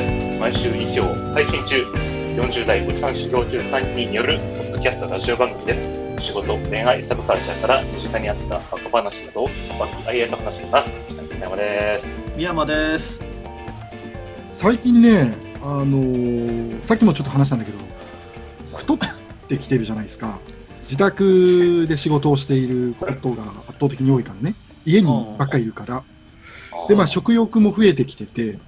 です。毎週日曜配信中、40代おじさん修行中3人によるポッドキャストラジオ番組です。仕事、恋愛、サブカルチャーから身近にあったバカ話などを和気あいあいと話しています。山です。三山です最近ね、あのーさっきもちょっと話したんだけど、太ってきてるじゃないですか。自宅で仕事をしていることが圧倒的に多いからね。家にばっかりいるから。で、まあ食欲も増えてきてて、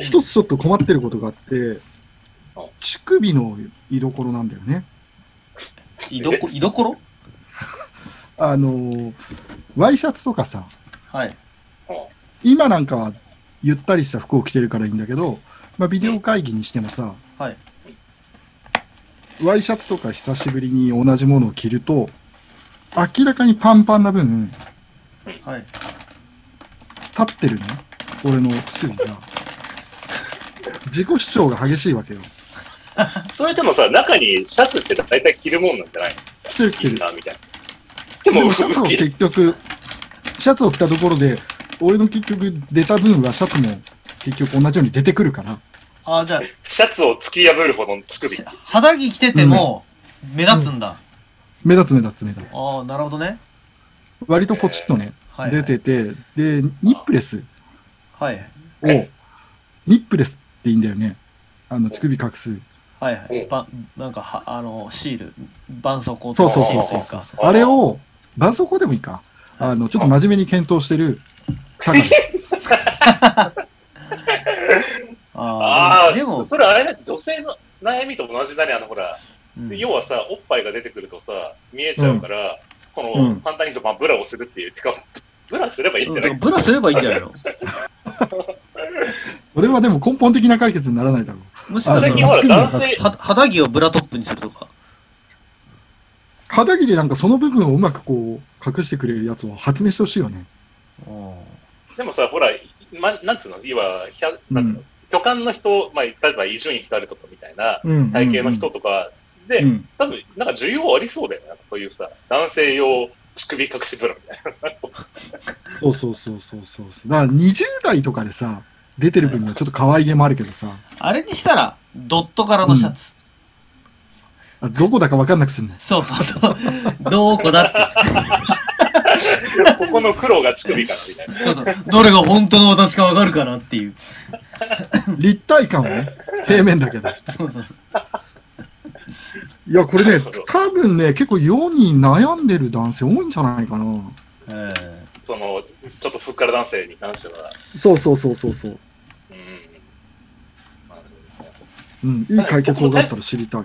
一つちょっと困ってることがあって、乳首の居所なんだよね。居どこ居所？あのーワイシャツとかさ、はい。今なんかはゆったりした服を着てるからいいんだけど、まあビデオ会議にしてもさ、はい。ワイシャツとか久しぶりに同じものを着ると、明らかにパンパンな分、はい。立ってるね、俺の乳首が。自己主張が激しいわけよ。それでもさ、中にシャツって大体着るもんなんじゃないの？着てる着てる。みたいな。でも、でもシャツを結局、シャツを着たところで、俺の結局出た分はシャツも結局同じように出てくるから、あじゃシャツを突き破るほどの乳首。あ肌着着てても目立つんだ、目立つ目立つ目立つ。ああなるほどね。割とポチッとね、はい出てて、で、ニップレス。はい。を、ニップレスっていいんだよね。あの、乳首隠す。はいはうん。いばなんかはあのシール。絆創膏そうそうそうそうそう。あれを、絆創膏でもいいか。あの、ちょっと真面目に検討してる、タカです。ああでもそれあれだ、女性の悩みと同じだね、あのほら、うん。要はさ、おっぱいが出てくるとさ、見えちゃうから、この、うん。簡単に言うと、まあ、ブラをするっていう。てか、ブラすればいいんじゃない、うんブラすればいいんじゃないの？それはでも根本的な解決にならないだろう。むしろ最近ほら、肌着をブラトップにするとか肌着でなんかその部分をうまくこう、隠してくれるやつを発明してほしいよね。うんでもさ、ほら、ま、なんつうの、要は、ひゃなんつうの、巨漢の人、まあ、例えば伊集院光とかみたいなうん。体型の人とかで、うん。多分、なんか需要ありそうだよね。そういうさ、男性用乳首隠しブラみたいな。そうそうそうそうそう。だから20代とかでさ、出てる分にはちょっと可愛げもあるけどさ、あれにしたらドット柄のシャツ、あどこだかわかんなくすんの？そうそうそうどこだってここの黒が乳首かなみたいな。そうそう。どれが本当の私かわかるかなっていう。立体感をね、平面だけど。そうそうそう。いや、これね多分ね、結構世に悩んでる男性多いんじゃないかな。えその、ちょっとふっから男性に関しては。そうそうそうそうそう。うん。いい解決法があったら知りたい。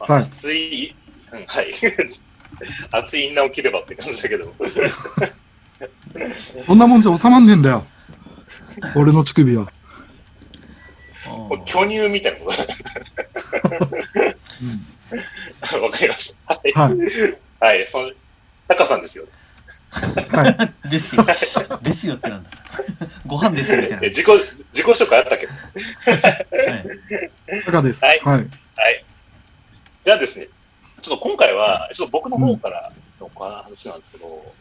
まあはい熱い、うん、はい。熱いインナーを着ればって感じだけど。そんなもんじゃ収まんねえんだよ。俺の乳首は。巨乳みたいなことだわかりました。はい。はい。はい。その、タカさんですよ。はい。う んですよ。ですよってなんだ。ご飯ですよみたいな。え自己、自己紹介あったっけ？はいいかがです。はいはい。はい。じゃあですね、ちょっと今回は、ちょっと僕の方からの話なんですけど、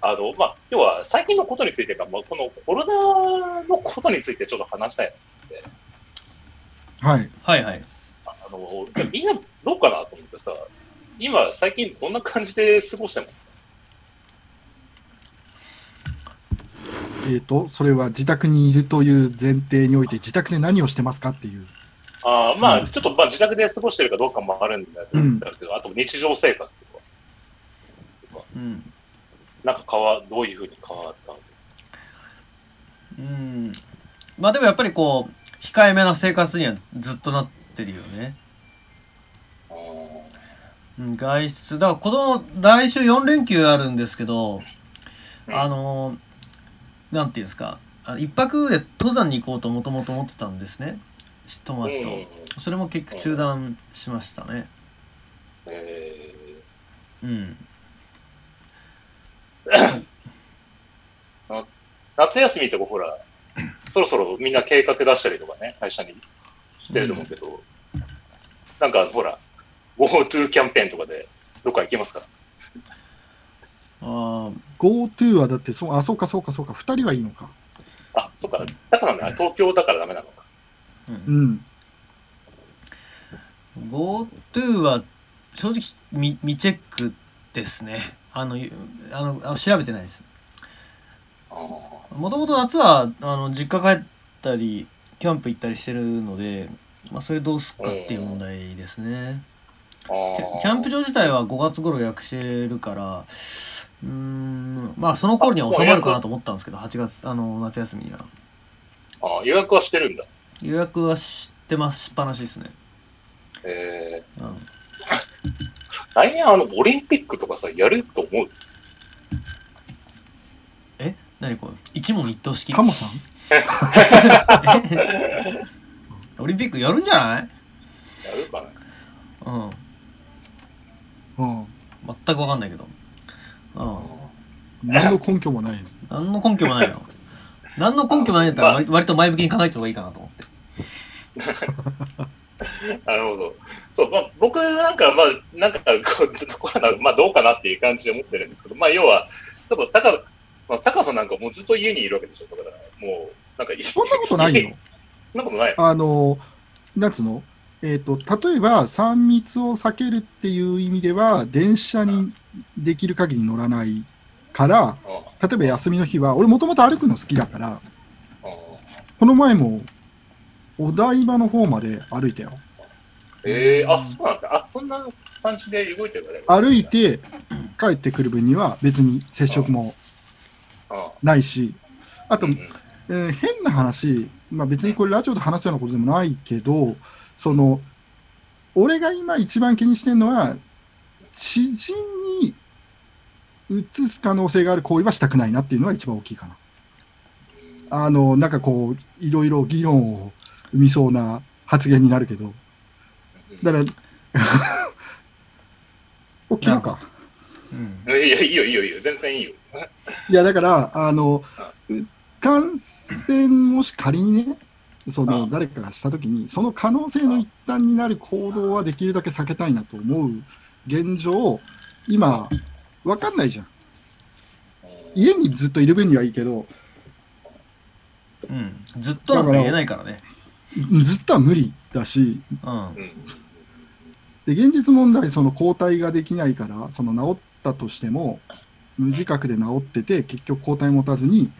あの、まあ、要は最近のことについてか、まあ、このコロナのことについてちょっと話したい。はい。はいはい。あの、みんなどうかなと思ってさ、今最近どんな感じで過ごしてます？えっ、と、それは自宅にいるという前提において、自宅で何をしてますかっていう。あーまあ、ちょっとまあ自宅で過ごしてるかどうかもあるんだけど、うんあと日常生活とか、うん。なんか変わ、どういうふうに変わったの？うん。まあでもやっぱりこう、控えめな生活にはずっとなってるよね。外出。だからこの来週4連休あるんですけど、うんあの、なんていうんですか。あ一泊で登山に行こうともともと思ってたんですね。友達と。うんそれも結局中断しましたね。えうん。ー夏休みとかほら、そろそろみんな計画出したりとかね、会社にしてると思うけど、なんかほら、GoTo キャンペーンとかでどっか行けますか？あ GoTo はだってそう、あ、そうかそうかそうか、2人はいいのか。あ、そっか。だからね、東京だからダメなのか。ーううんん。GoTo は正直未未チェックですねあのゆあのあ調べてないですあもともと夏はあの実家帰ったりキャンプ行ったりしてるので、まあ、それどうすっかっていう問題ですね。キャンプ場自体は5月頃予約してるからうーんまあその頃には収まるかなと思ったんですけど8月あの夏休みには。あー予約はしてるんだ。予約はしてますしっぱなしですね、えうん、ー、来年あの、オリンピックとかさ、やると思う？え何これ？一問一答式？タモさん？オリンピックやるんじゃない？やるかなうん。うん。全く分かんないけど。うん。何の根拠もないの？何の根拠もないよ何の根拠もないんだったら割割と前向きに考えた方がいいかなと思って。なるほど。そう、まあ、僕なんか、まあ、なんか、こう、コロナ、まあ、どうかなっていう感じで思ってるんですけど、まあ、要は、ちょっと、高、まあ、高さんなんかもうずっと家にいるわけでしょ。だから、もう、なんか、そんなことないよ。そんなことない。あの、なんつうの？えっ、と、例えば3密を避けるっていう意味では、電車にできる限り乗らないから、あ例えば休みの日は、俺もともと歩くの好きだから、あこの前もお台場の方まで歩いたよ。ええあ、そうなんだ。あ、そんな感じで動いてるから歩い、て帰ってくる分には別に接触もあないし、あとうん、えー変な話、まあ、別にこれラジオで話すようなことでもないけど、その、俺が今一番気にしてるのは、知人に移す可能性がある行為はしたくないなっていうのが一番大きいかな。あの、なんかこう、いろいろ議論を生みそうな発言になるけど、だから、お切ろうか。うんいや、いいよ、いいよ、いいよ。全然いいよ。いや、だから、あの、感染もし仮にね、そのあ誰かがしたときに、その可能性の一端になる行動はできるだけ避けたいなと思う現状、今、わかんないじゃん。家にずっといる分にはいいけど、うん。ずっとなんか言えないからね。ずっとは無理だし、うん。うん。で現実問題、その抗体ができないから、その治ったとしても、無自覚で治ってて、結局抗体持たずに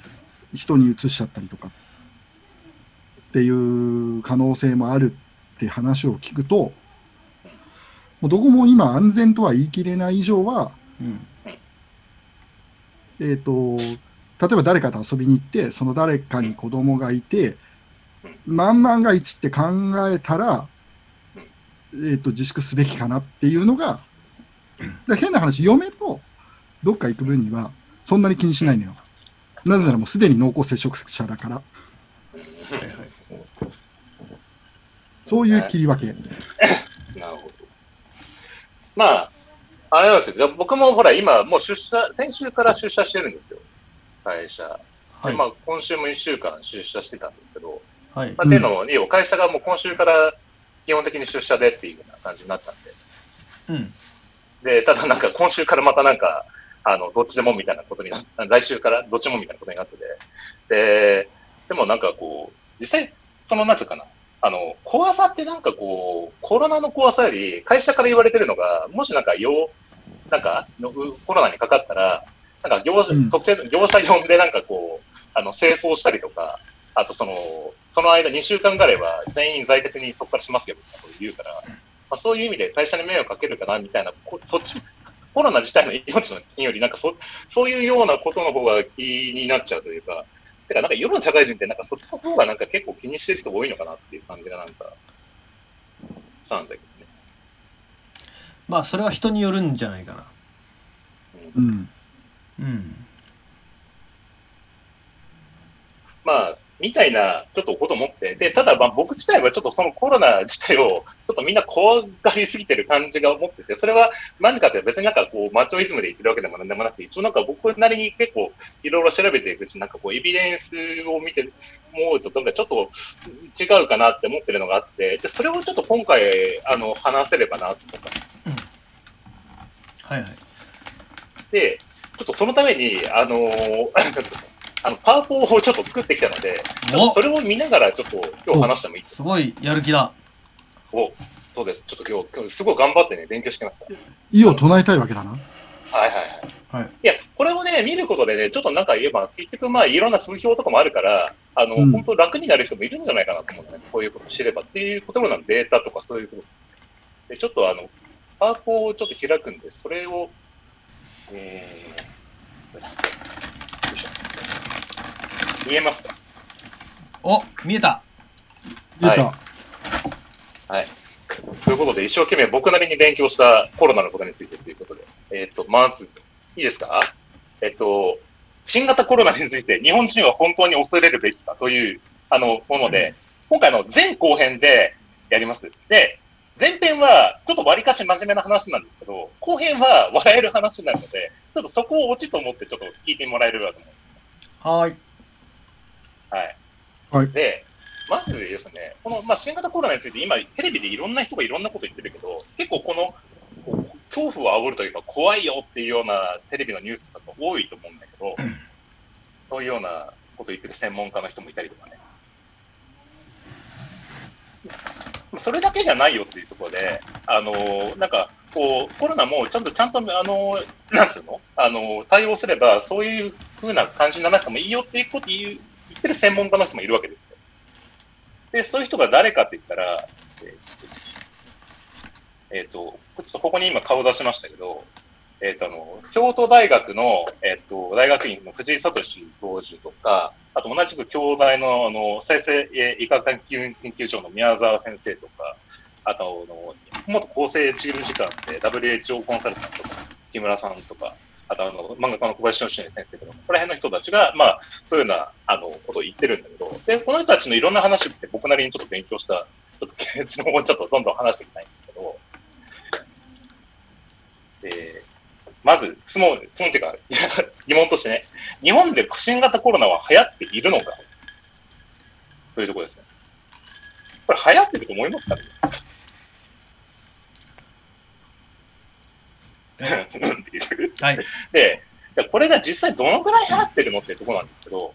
人に移しちゃったりとか。っていう可能性もあるって話を聞くと、もうどこも今安全とは言い切れない以上は、うん。えっ、と、例えば誰かと遊びに行って、その誰かに子供がいて、万万が一って考えたら、えっ、と、自粛すべきかなっていうのが、で変な話、嫁とどっか行く分には、そんなに気にしないのよ。なぜならもうすでに濃厚接触者だから、はいはいそういう切り分け。なるほど。まあ、あれなんですよ。僕もほら、今、もう出社、先週から出社してるんですよ。会社。はいでまあ、今週も1週間出社してたんですけど、はいまあ、っていうのも、要は会社がもう今週から基本的に出社でっていうような感じになったんで。うんで、ただなんか今週からまたなんか、あの、どっちでもみたいなことになっ来週からどっちもみたいなことになってて。で、でもなんかこう、実際、その、なんつうかな、あの、怖さってなんかこう、コロナの怖さより、会社から言われてるのが、もしなんか、よう、なんか、のうコロナにかかったら、なんか業者、うん特定の業者呼んでなんかこう、あの、清掃したりとか、あとその、その間2週間ぐらいは全員在宅にそこからしますけど、みたいなこと言うから、まあ、そういう意味で会社に迷惑かけるかな、みたいな、こそっち、コロナ自体の命の金より、なんかそ、そういうようなことの方が気になっちゃうというか、てか、なんか世の社会人ってなんかそっちの方がなんか結構気にしてる人多いのかなっていう感じがなんか、したんだけどね。まあそれは人によるんじゃないかなうんうん。うんまあ、みたいな、ちょっとこと思って、で、ただ、まあ、僕自体はちょっとそのコロナ自体を、ちょっとみんな怖がりすぎてる感じが思ってて、それは何かって別になんかこう、マッチョイズムで言ってるわけでもなんでもなくて、一応なんか僕なりに結構いろいろ調べていくうちに、なんかこう、エビデンスを見て、思うと、なんかちょっと違うかなって思ってるのがあって、で、それをちょっと今回、あの、話せればなとか。はいはい。で、ちょっとそのために、あのーあの、パワポをちょっと作ってきたので、それを見ながらちょっと今日話してもいいですすごいやる気だ。おそうです。ちょっと今日、今日すごい頑張ってね、勉強してきました。意を唱えたいわけだな。はいはいはい。はい。いや、これをね、見ることでね、ちょっとなんか言えば、結局まあいろんな風評とかもあるから、あの、うん本当楽になる人もいるんじゃないかなと思うんだね。こういうことを知ればっていうことなんデータとかそういうこと。で、ちょっとあの、パワポをちょっと開くんで、それを、えー、見えますか？お、見えた。出た。はということで、一生懸命僕なりに勉強したコロナのことについてということで、えっ、と、まず、いいですか？えっ、と、新型コロナについて日本人は本当に恐れるべきかという、あの、もので、今回の前後編でやります。で、前編はちょっと割かし真面目な話なんですけど、後編は笑える話になるので、ちょっとそこをオチと思ってちょっと聞いてもらえればと思います。はーい。はい。はいで、まずですね、この、まあ、新型コロナについて今、テレビでいろんな人がいろんなこと言ってるけど、結構この、こう恐怖を煽るというか、怖いよっていうようなテレビのニュースとか多いと思うんだけど、そういうようなこと言ってる専門家の人もいたりとかね。それだけじゃないよっていうところで、あのなんか、こう、コロナもちゃんと、ちゃんと、あのなんつうの？あの対応すれば、そういう風な感じにならなくてもいいよっていうこと言う言ってる専門家の人もいるわけですよ。で、そういう人が誰かって言ったら、えっ、ーと、ちょっとここに今顔出しましたけど、えっ、と、あの、京都大学の、えっ、と、大学院の藤井聡教授とか、あと同じく京大の、あの、生医科研究研究所の宮沢先生とか、あと、あの、元厚生事務次官で WHO コンサルタントとか、木村さんとか、あの、漫画家の小林俊先生とか、ここら辺の人たちが、まあ、そういうような、あの、ことを言ってるんだけど、で、この人たちのいろんな話って僕なりにちょっと勉強した、ちょっと結論をちょっとどんどん話していきたいんですけど、で、まず、質問、質問っていうか、疑問としてね、日本で新型コロナは流行っているのかというところですね。これ流行ってると思いますかねうんっていうはい。で、これが実際どのぐらい流行ってるのってところなんですけど、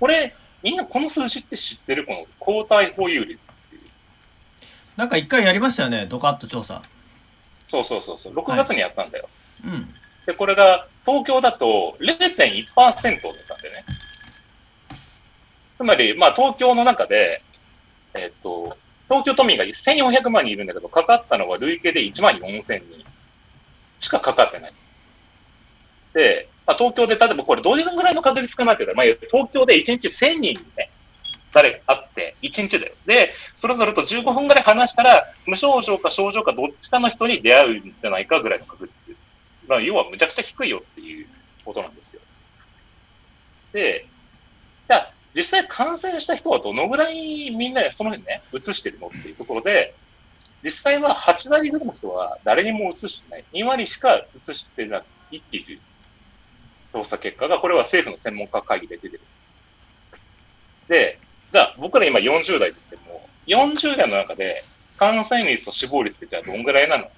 これ、みんなこの数字って知ってるこの抗体保有率っていう。なんか一回やりましたよね、ドカッと調査。そうそうそうそう、6月にやったんだよ。うん。で、これが東京だと0.1%だったんだよね。つまり、まあ東京の中で、えっと、東京都民が1400万人いるんだけど、かかったのは累計で1万4000人しかかかってない。で、まあ、東京で例えばこれどういうぐらいの確率かなって言ったら、まあ、東京で1日1000人にね、誰あって、1日だよ。で、それぞれと15分ぐらい話したら、無症状か症状かどっちかの人に出会うんじゃないかぐらいの確率。まあ、要はむちゃくちゃ低いよっていうことなんですよ。で、じゃあ、実際感染した人はどのぐらいみんなその辺ね、移してるのっていうところで、実際は8割ぐらいの人は誰にも移してない。2割しか移してないっていう調査結果が、これは政府の専門家会議で出てる。で、じゃあ僕ら今40代ですけども、40代の中で感染率と死亡率ってじゃあどんぐらいなの？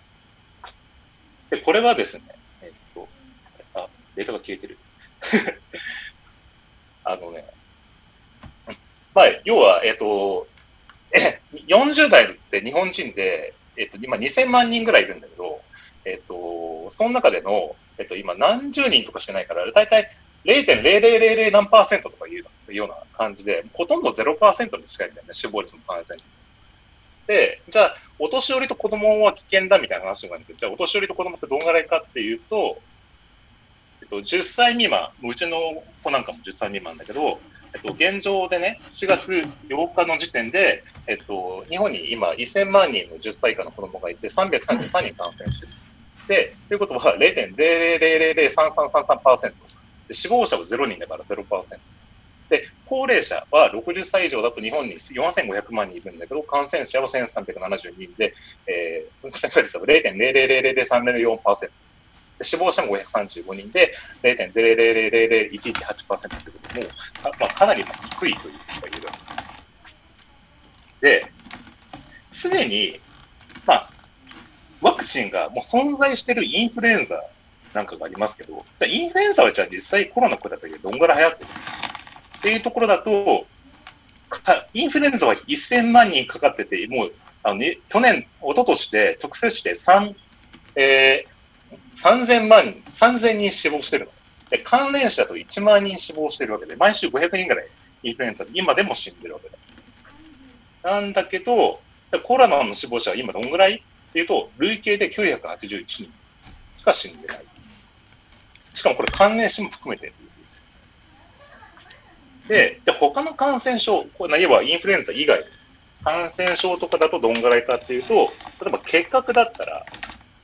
で、これはですね、えっと、あ、データが消えてる。あのね、まあ、要は、えっと、40代って日本人で、えっと、今2000万人ぐらいいるんだけど、えっと、その中での、えっと、今何十人とかしかないから、だいたい0.0000何パーセントとかいうような感じで、ほとんど0%に近いんだよね、死亡率の感染率。で、じゃあ、お年寄りと子供は危険だみたいな話があるんで、じゃあ、お年寄りと子供ってどんぐらいかっていうと、えっと、10歳未満、うちの子なんかも10歳未満だけど、えっと、現状でね、4月8日の時点で、えっと、日本に今1000万人の10歳以下の子供がいて、333人感染してる。で、ということは0.00003333%。で死亡者は0人だから0%。で、高齢者は60歳以上だと日本に4500万人いるんだけど、感染者は1370人で、えー、感染率は0.00000304%。死亡者も535人で、0.00001118%ということで、もうか,、まあ、かなり低いということが言えるわけです。で、すでに、まあ、ワクチンがもう存在しているインフルエンザなんかがありますけど、インフルエンザはじゃあ実際コロナ比べてどんぐらい流行ってるっていうところだと、インフルエンザは1000万人かかってて、もう、あのね、去年、一昨年で直接して3、えー、3000万人、3000人死亡してるの。で、関連者だと1万人死亡しているわけで、毎週500人ぐらいインフルエンザで今でも死んでるわけだ。なんだけど、コロナの死亡者は今どんぐらいっていうと、累計で981人しか死んでない。しかもこれ関連死も含めてで、で他の感染症、これ、いわばインフルエンザ以外、感染症とかだとどんぐらいかっていうと、例えば結核だったら、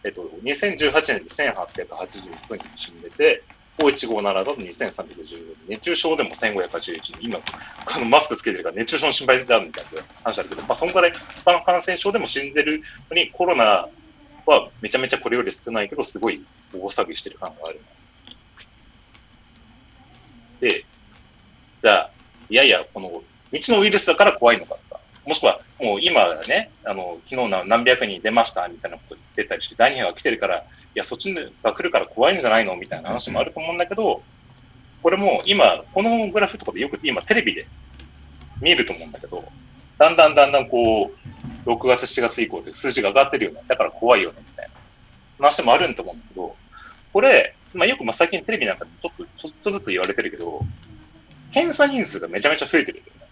えっと、2018年で1881人死んでて、O157 だと2354人、熱中症でも1581人、今、あのマスクつけてるから熱中症の心配だみたいな話だけど、まあ、そんぐらい一般感染症でも死んでるのに、コロナはめちゃめちゃこれより少ないけど、すごい大騒ぎしてる感がある。で、じゃあ、いやいや、この未知のウイルスだから怖いのかとか、もしくはもう今ね、あの昨日何百人出ましたみたいなこと言ってたりして、第2波が来てるから、いや、そっちが来るから怖いんじゃないの？みたいな話もあると思うんだけど、これも今、このグラフとかでよく今テレビで見ると思うんだけど、だんだんだんだんこう、6月、7月以降で数字が上がってるよね。だから怖いよね、みたいな話もあると思うんだけど、これ、まあ、よくまあ最近テレビなんかでちょっとちょっとずつ言われてるけど、検査人数がめちゃめちゃ増えてるんだよね。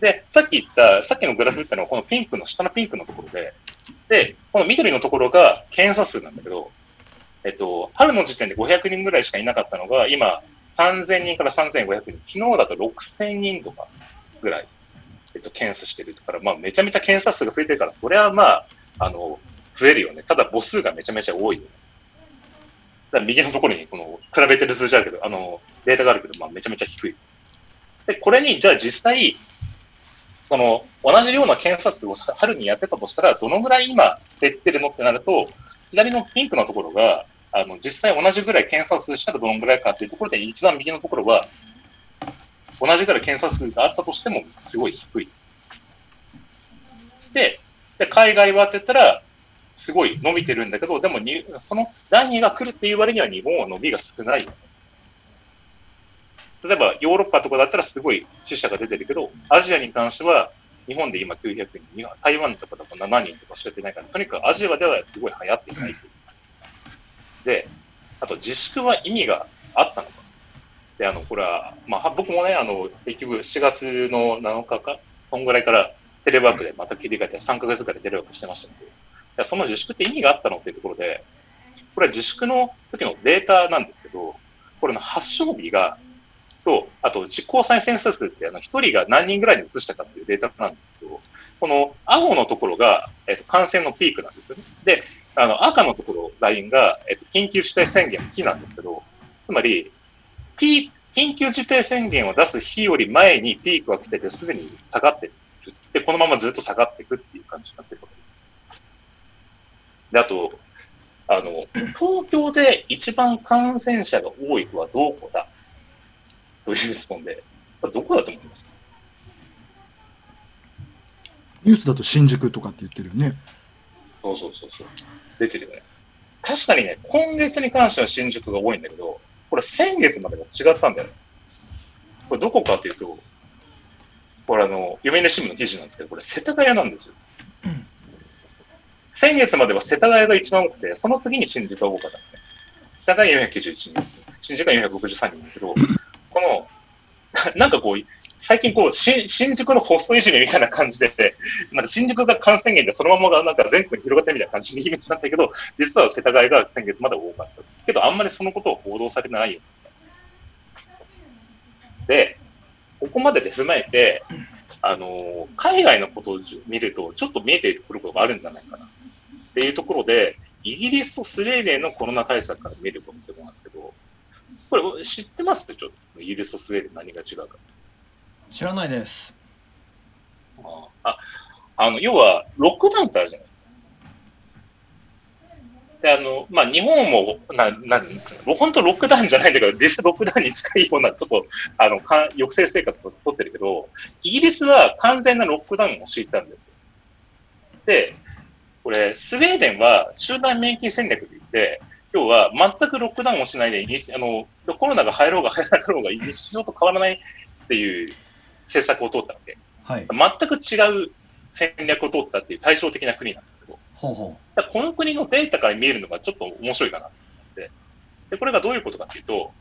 で、さっき言った、さっきのグラフってのはこのピンクの、下のピンクのところで、で、この緑のところが検査数なんだけど、えっと、春の時点で500人ぐらいしかいなかったのが、今、3000人から3500人、昨日だと6000人とかぐらい、えっと、検査してるから、まあ、めちゃめちゃ検査数が増えてるから、それはまあ、あの、増えるよね。ただ母数がめちゃめちゃ多いよね。だ右のところに、この、比べてる数字あるけど、あの、データがあるけど、まあ、めちゃめちゃ低い。で、これに、じゃあ実際、その、同じような検査数を春にやってたとしたら、どのぐらい今、減ってるのってなると、左のピンクのところが、あの、実際同じぐらい検査数したらどのぐらいかっていうところで、一番右のところは、同じぐらい検査数があったとしても、すごい低い。で、で海外はって言ったら、すごい伸びてるんだけど、でもに、その第2が来るっていう割には日本は伸びが少ない。例えばヨーロッパとかだったらすごい死者が出てるけど、アジアに関しては日本で今900人、台湾とかだと7人とかしか出ないから、とにかくアジアではすごい流行っていないで、あと自粛は意味があったのか。で、あの、これは、まあ、僕もね、あの、結局4月の7日か、そんぐらいからテレワークでまた切り替えて3ヶ月ぐらいテレワークしてましたけど、その自粛って意味があったのっていうところで、これは自粛の時のデータなんですけど、これの発症日がと、あと実行再生数ってあの1人が何人ぐらいに移したかっていうデータなんですけど、この青のところが、えっと、感染のピークなんですよね。で、あの赤のところ、ラインが、えっと、緊急事態宣言の日なんですけど、つまり、ピ緊急事態宣言を出す日より前にピークが来てて、すでに下がってる。で、このままずっと下がっていくっていう感じになってるで、あと、あの、東京で一番感染者が多い区はどこだという質問で、どこだと思いますか？ニュースだと新宿とかって言ってるよね。そうそうそうそう。出てるよね。確かにね、今月に関しては新宿が多いんだけど、これ先月までは違ったんだよね。これどこかっていうと、これあの、読売新聞の記事なんですけど、これ世田谷なんですよ。先月までは世田谷が一番多くて、その次に新宿が多かったんですね。世田谷491人、新宿が463人だけど、この、なんかこう、最近こう、新宿のホストいじめみたいな感じで、なんか新宿が感染源でそのままがなんか全国に広がったみたいな感じにイメージなんだけど、実は世田谷が先月まで多かった。けど、あんまりそのことを報道されてないよ。で、ここまでで踏まえて、あの、海外のことを見ると、ちょっと見えてくることがあるんじゃないかな。っていうところで、イギリスとスウェーデンのコロナ対策から見ることって、これ知ってますちょっとイギリスとスウェーデン何が違うか。知らないですあああの要はロックダウンってあるじゃないですか。であのまあ、日本もななん本当ロックダウンじゃないんだけど、実際ロックダウンに近いようなちょっとあのか抑制生活をとってるけど、イギリスは完全なロックダウンを敷いたんですよ。で、これ、スウェーデンは集団免疫戦略で言って、要は全くロックダウンをしないで、にあのコロナが入ろうが入らなかろうが、日常と変わらないっていう政策を取ったわけ。はい。全く違う戦略を取ったっていう対照的な国なんですけど、ほうほだからこの国のデータから見えるのがちょっと面白いかなと思って。で、これがどういうことかっていうと、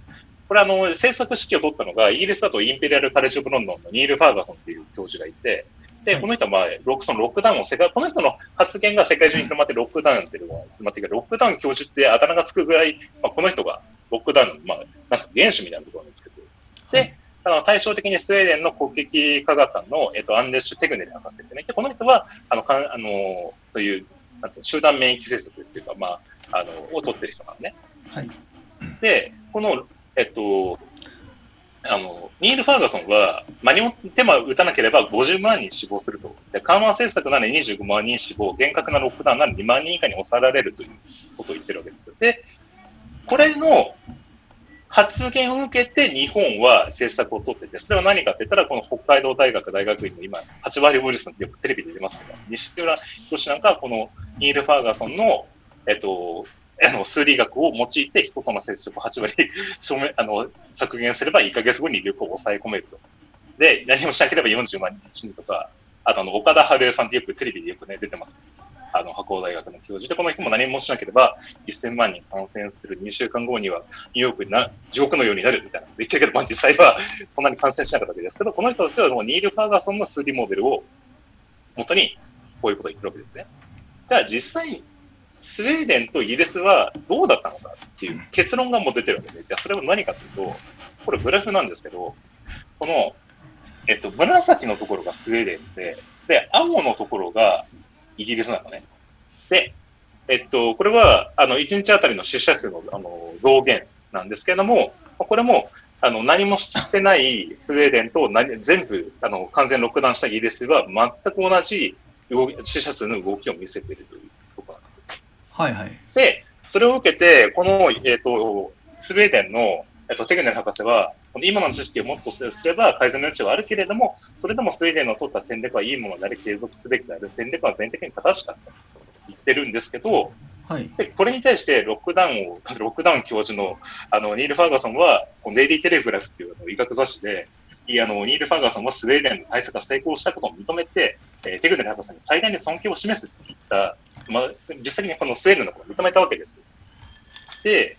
これあの、政策指揮を取ったのが、イギリスだとインペリアル・カレッジ・オブ・ロンドンのニール・ファーガソンっていう教授がいて、で、はいこの人はまあ、ロックそのロックダウンを世界、この人の発言が世界中に広まってロックダウンっていうのが広まってロックダウン教授ってあだ名がつくぐらい、まあ、この人がロックダウンの、まあ、なんか原種みたいなところなんですけど、で、あの対照的にスウェーデンの国益科学館の、えっと、アンデッシュ・テグネル博士ですね。で、この人は、あの、かんあのそういう、なんていうの集団免疫政策っていうか、まあ、あの、を取ってる人なのね。はい。で、この、えっと、あの、ニール・ファーガソンは、何も手間打たなければ50万人死亡すると。で緩和政策なら25万人死亡、厳格なロックダウンなら2万人以下に抑えられるということを言ってるわけですよ。で、これの発言を受けて日本は政策を取ってて、それは何かって言ったら、この北海道大学大学院の今、8割ウイルスってよくテレビで出ますけど、西村仁なんかはこのニール・ファーガソンの、えっと、あの数理学を用いて人との接触を8割証明あの削減すれば1ヶ月後に流行を抑え込めると。で、何もしなければ40万人死ぬとか、あとあの岡田春江さんってよくテレビでよくね、出てます。あの、白鴎大学の教授で、この人も何もしなければ1000万人感染する2週間後にはニューヨークにな地獄のようになるみたいなこと言ってるけど、まあ、実際はそんなに感染しなかったわけですけど、この人たちはもうニール・ファーガーソンの数理モデルを元にこういうことを言ってるわけですね。じゃあ実際、スウェーデンとイギリスはどうだったのかっていう結論がもう出てるわけで、じゃあそれは何かというと、これグラフなんですけど、この、えっと、紫のところがスウェーデンで、で、青のところがイギリスなのね。で、えっと、これは、あの、1日あたりの死者数の、あの、増減なんですけれども、これも、あの、何もしてないスウェーデンと何全部、あの、完全ロックダウンしたイギリスは全く同じ動き死者数の動きを見せているという。はいはい。で、それを受けて、この、えっ、と、スウェーデンの、えっ、と、テグネル博士は、今の知識をもっとすれば改善の余地はあるけれども、それでもスウェーデンの取った戦略はいいものであり、継続すべきである。戦略は全体的に正しかったと言ってるんですけど、はい。で、これに対してロックダウンを、ロックダウン教授の、あの、ニール・ファーガソンは、このレイディ・テレグラフっていう医学雑誌で、いやあの、ニール・ファーガソンはスウェーデンの対策が成功したことを認めて、えーテグネル博士に最大に尊敬を示すって言った、まあ、実際にこのスウェーデンのことを認めたわけです。で、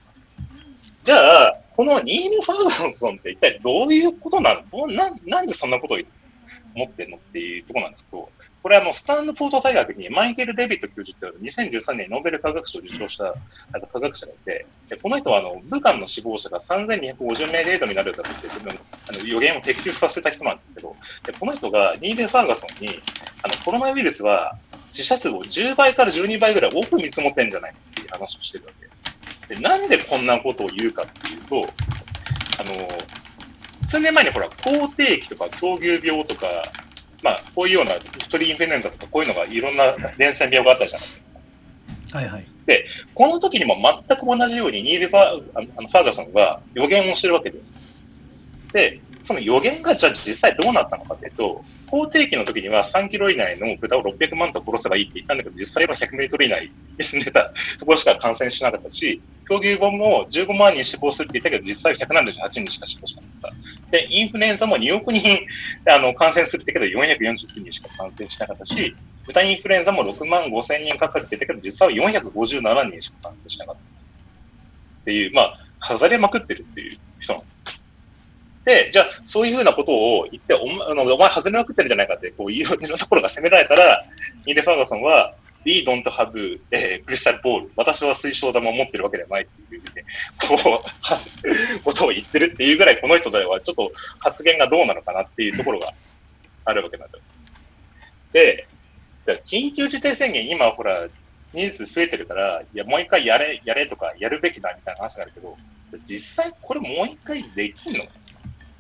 じゃあ、このニール・ファーガソンって一体どういうことなの？ななんでそんなことを思ってんのっていうところなんですけど、これあの、スタンドフォード大学にマイケル・デビット教授っていう2013年にノーベル科学賞を受賞したあの科学者がいて、でこの人はあの武漢の死亡者が3250名程度になるだろうって自分あの予言を的中させた人なんですけど、でこの人がニール・ファーガソンにあのコロナウイルスは死者数を10倍から12倍ぐらい多く見積もってんじゃないっていう話をしてるわけ。でなんでこんなことを言うかっていうと、あの、数年前にほら、口蹄疫とか狂牛病とか、まあ、こういうような鳥インフルエンザとか、こういうのがいろんな伝染病があったじゃないですか。はいはい。この時にも全く同じようにニールファーあのあのファーガソンが予言をしてるわけです。で、その予言がじゃあ実際どうなったのかというと、口蹄疫の時には3キロ以内の豚を600万頭殺せばいいって言ったんだけど、実際は100メートル以内に住んでたところしか感染しなかったし、狂牛本も15万人死亡するって言ったけど、実際は178人しか死亡しなかった。で、インフルエンザも2億人あの感染するって言ったけど、449人しか感染しなかったし、豚インフルエンザも6万5千人かかるって言ったけど、実際は457人しか感染しなかった。っていう、まあ、飾れまくってるっていう人なんです。で、じゃあ、そういうふうなことを言って、お前、あのお前外れまくってるじゃないかって、こう、いろいろなところが責められたら、ニーレ・ファーガソンは、We don't have、えー、クリスタルボール。私は水晶玉を持ってるわけではないっていうふうにね、こう、ことを言ってるっていうぐらい、この人ではちょっと発言がどうなのかなっていうところがあるわけなんだよ。で、じゃ緊急事態宣言、今ほら、人数増えてるから、いや、もう一回やれ、やれとか、やるべきだみたいな話になるけど、実際これもう一回できんの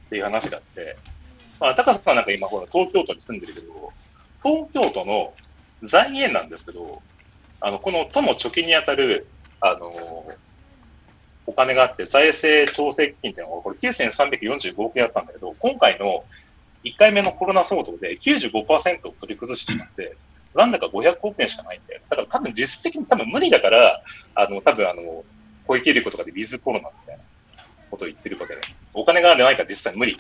っていう話があって、まあ、高瀬さんなんか今ほら、東京都に住んでるけど、東京都の財源なんですけど、あの、この都の貯金に当たる、あの、お金があって、財政調整基金っていうのが、これ9345億円あったんだけど、今回の1回目のコロナ騒動で95%を取り崩してしまって、なんだか500億円しかないんだよ。だから多分実質的に多分無理だから、あの、多分あの、小池百合子とかでウィズコロナみたいなことを言ってるわけで、お金がないから実際無理。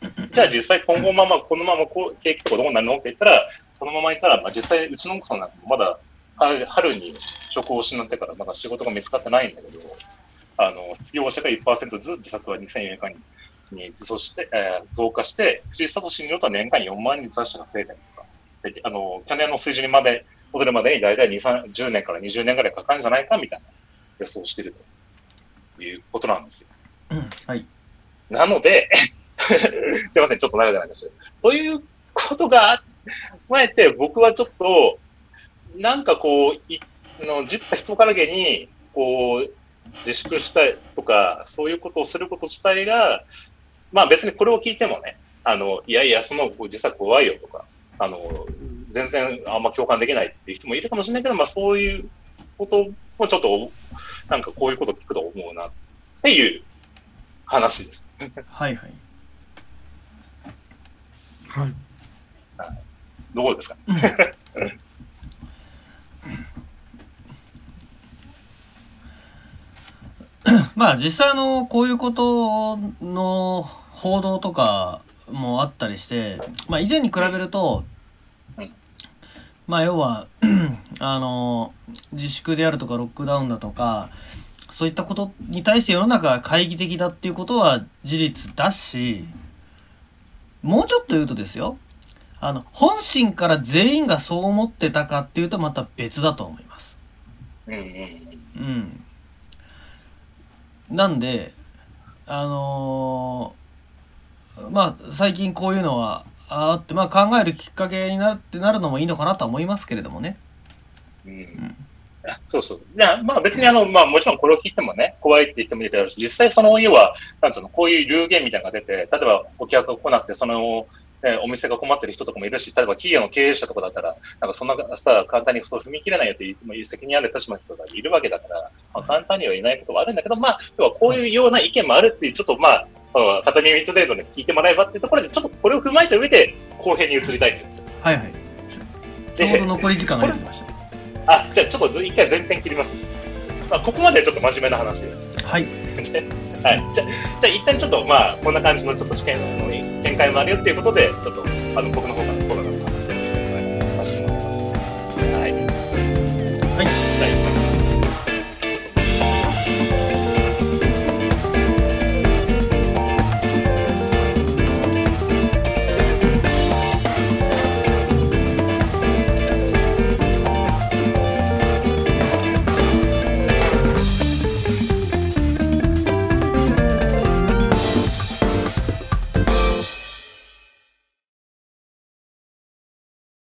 じゃあ実際今後まま、このままこう景気とかどうなるの？って言ったら、このままいたら、まあ、実際うちの奥さんなんかもまだ春春に職を失ってからまだ仕事が見つかってないんだけど、あの、失業者が1%ずつ自殺は2004年間ににそして、えー増加して、藤井聡によると年間4万人自殺者が増えたりとか、であの去年の水準にまで戻るまでに大体2、3 10年から20年ぐらいかかるんじゃないかみたいな予想をしているということなんですよ。はい。なので、すいません、ちょっと長くなりましたけど。そういうことが踏えて、僕はちょっと、なんかこう、いのじった人からげに、こう、自粛したいとか、そういうことをすること自体が、まあ別にこれを聞いてもね、あの、いやいや、その実は怖いよとか、あの、全然あんま共感できないっていう人もいるかもしれないけど、まあそういうこともちょっと、なんかこういうこと聞くと思うなっていう話です。はいはい。はい。どうですか？まあ実際あのこういうことの報道とかもあったりして、まあ、以前に比べるとうんまあ要は あの自粛であるとかロックダウンだとかそういったことに対して世の中が懐疑的だっていうことは事実だしもうちょっと言うとですよあの本心から全員がそう思ってたかっていうとまた別だと思います。うん。なんで、あのーまあ最近こういうのはあって、まあ考えるきっかけになってなるのもいいのかなとは思いますけれどもね。うんそうそう。いや、まあ別にあの、まあもちろんこれを聞いてもね、怖いって言ってもいいけど、実際その家は、なんつうの、こういう流言みたいなのが出て、例えばお客が来なくて、その、えーお店が困ってる人とかもいるし、例えば企業の経営者とかだったら、なんかそんなさ、簡単にそう踏み切れないよって言っても責任ある立場の人がいるわけだから、まあ、簡単には言えないことはあるんだけど、まあ、要はこういうような意見もあるっていう、ちょっとまあ、うん片耳程度で聞いてもらえばっていうところで、ちょっとこれを踏まえた上で、後編に移りたいんですよ。はいはい。ちょうど残り時間が出てきましたあ、じゃあちょっと一回前編切ります。まあ、ここまではちょっと真面目な話です。た。はい。はい。じゃあ、じゃあ一旦ちょっと、まあ、こんな感じのちょっと試験の見解もあるよっていうことで、ちょっと、あの、僕の方から